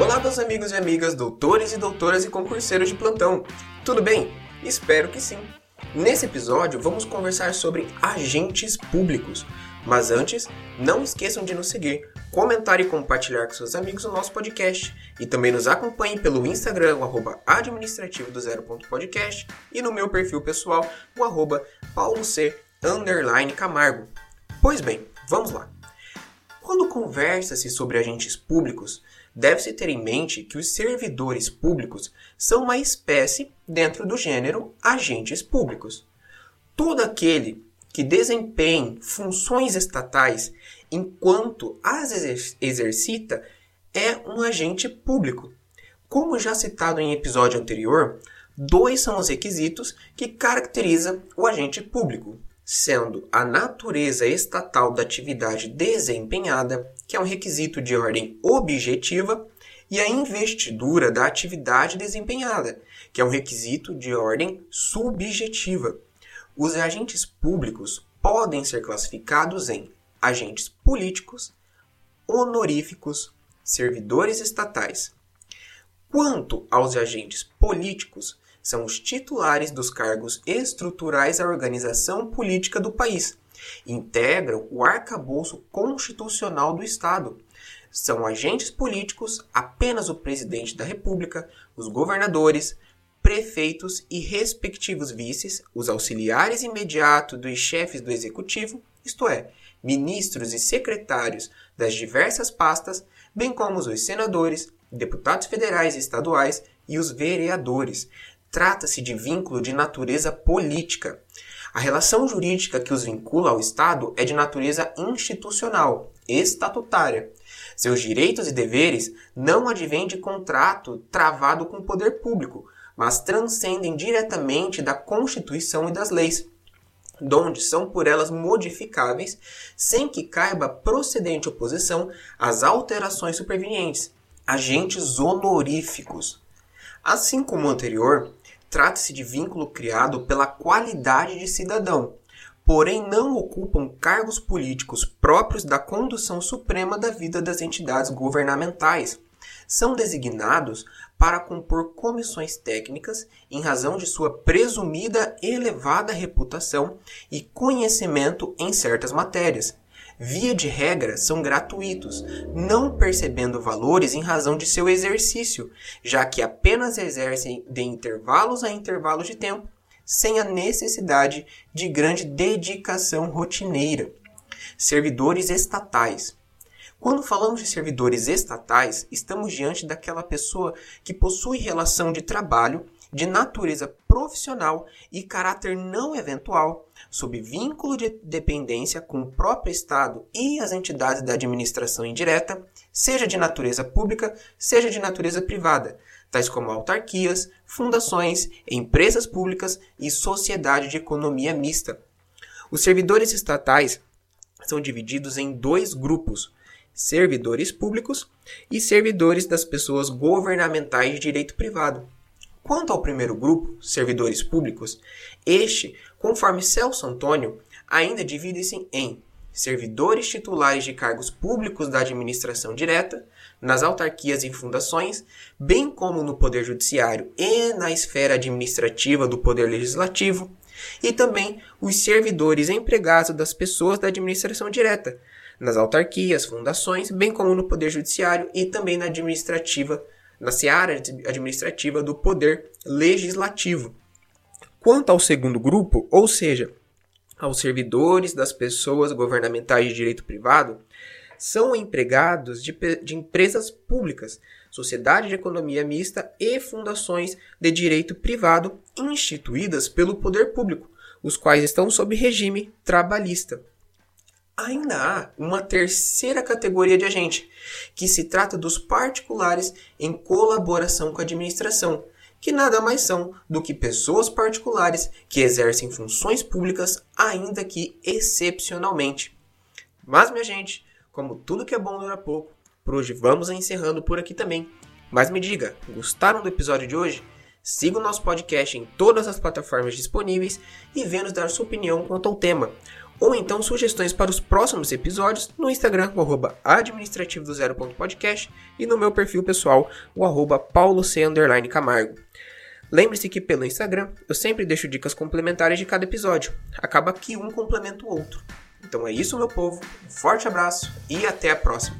Olá, meus amigos e amigas, doutores e doutoras e concurseiros de plantão. Tudo bem? Espero que sim. Nesse episódio, vamos conversar sobre agentes públicos. Mas antes, não esqueçam de nos seguir, comentar e compartilhar com seus amigos o nosso podcast. E também nos acompanhem pelo Instagram, o arroba administrativo do zero ponto podcast, e no meu perfil pessoal, o arroba pauloc, underline Camargo. Pois bem, vamos lá. Quando conversa-se sobre agentes públicos, deve-se ter em mente que os servidores públicos são uma espécie dentro do gênero agentes públicos. Todo aquele que desempenhe funções estatais enquanto as exercita é um agente público. Como já citado em episódio anterior, dois são os requisitos que caracterizam o agente público, sendo a natureza estatal da atividade desempenhada, que é um requisito de ordem objetiva, e a investidura da atividade desempenhada, que é um requisito de ordem subjetiva. Os agentes públicos podem ser classificados em agentes políticos, honoríficos, servidores estatais. Quanto aos agentes políticos, são os titulares dos cargos estruturais da organização política do país. Integram o arcabouço constitucional do Estado. São agentes políticos apenas o presidente da República, os governadores, prefeitos e respectivos vices, os auxiliares imediatos dos chefes do executivo, isto é, ministros e secretários das diversas pastas, bem como os senadores, deputados federais e estaduais e os vereadores, Trata-se de vínculo de natureza política. A relação jurídica que os vincula ao Estado é de natureza institucional, estatutária. Seus direitos e deveres não advêm de contrato travado com o poder público, mas transcendem diretamente da Constituição e das leis, donde são por elas modificáveis, sem que caiba procedente oposição às alterações supervenientes, agentes honoríficos. Assim como o anterior, Trata-se de vínculo criado pela qualidade de cidadão, porém não ocupam cargos políticos próprios da condução suprema da vida das entidades governamentais. São designados para compor comissões técnicas em razão de sua presumida elevada reputação e conhecimento em certas matérias, via de regra, são gratuitos, não percebendo valores em razão de seu exercício, já que apenas exercem de intervalos a intervalos de tempo, sem a necessidade de grande dedicação rotineira. Servidores estatais. Quando falamos de servidores estatais, estamos diante daquela pessoa que possui relação de trabalho de natureza profissional e caráter não eventual, sob vínculo de dependência com o próprio Estado e as entidades da administração indireta, seja de natureza pública, seja de natureza privada, tais como autarquias, fundações, empresas públicas e sociedade de economia mista. Os servidores estatais são divididos em dois grupos: servidores públicos e servidores das pessoas governamentais de direito privado. Quanto ao primeiro grupo, servidores públicos, este, conforme Celso Antônio, ainda divide-se em servidores titulares de cargos públicos da administração direta, nas autarquias e fundações, bem como no Poder Judiciário e na esfera administrativa do Poder Legislativo, e também os servidores empregados das pessoas da administração direta, nas autarquias, fundações, bem como no Poder Judiciário e também na administrativa na seara administrativa do poder legislativo. Quanto ao segundo grupo, ou seja, aos servidores das pessoas governamentais de direito privado, são empregados de, de empresas públicas, sociedade de economia mista e fundações de direito privado instituídas pelo poder público, os quais estão sob regime trabalhista. Ainda há uma terceira categoria de agente, que se trata dos particulares em colaboração com a administração, que nada mais são do que pessoas particulares que exercem funções públicas, ainda que excepcionalmente. Mas, minha gente, como tudo que é bom dura pouco, por hoje vamos encerrando por aqui também. Mas me diga, gostaram do episódio de hoje? Siga o nosso podcast em todas as plataformas disponíveis e venha nos dar sua opinião quanto ao tema ou então sugestões para os próximos episódios no Instagram, o arroba administrativo do e no meu perfil pessoal, o arroba. Camargo. Lembre-se que pelo Instagram eu sempre deixo dicas complementares de cada episódio. Acaba que um complementa o outro. Então é isso, meu povo. Um forte abraço e até a próxima.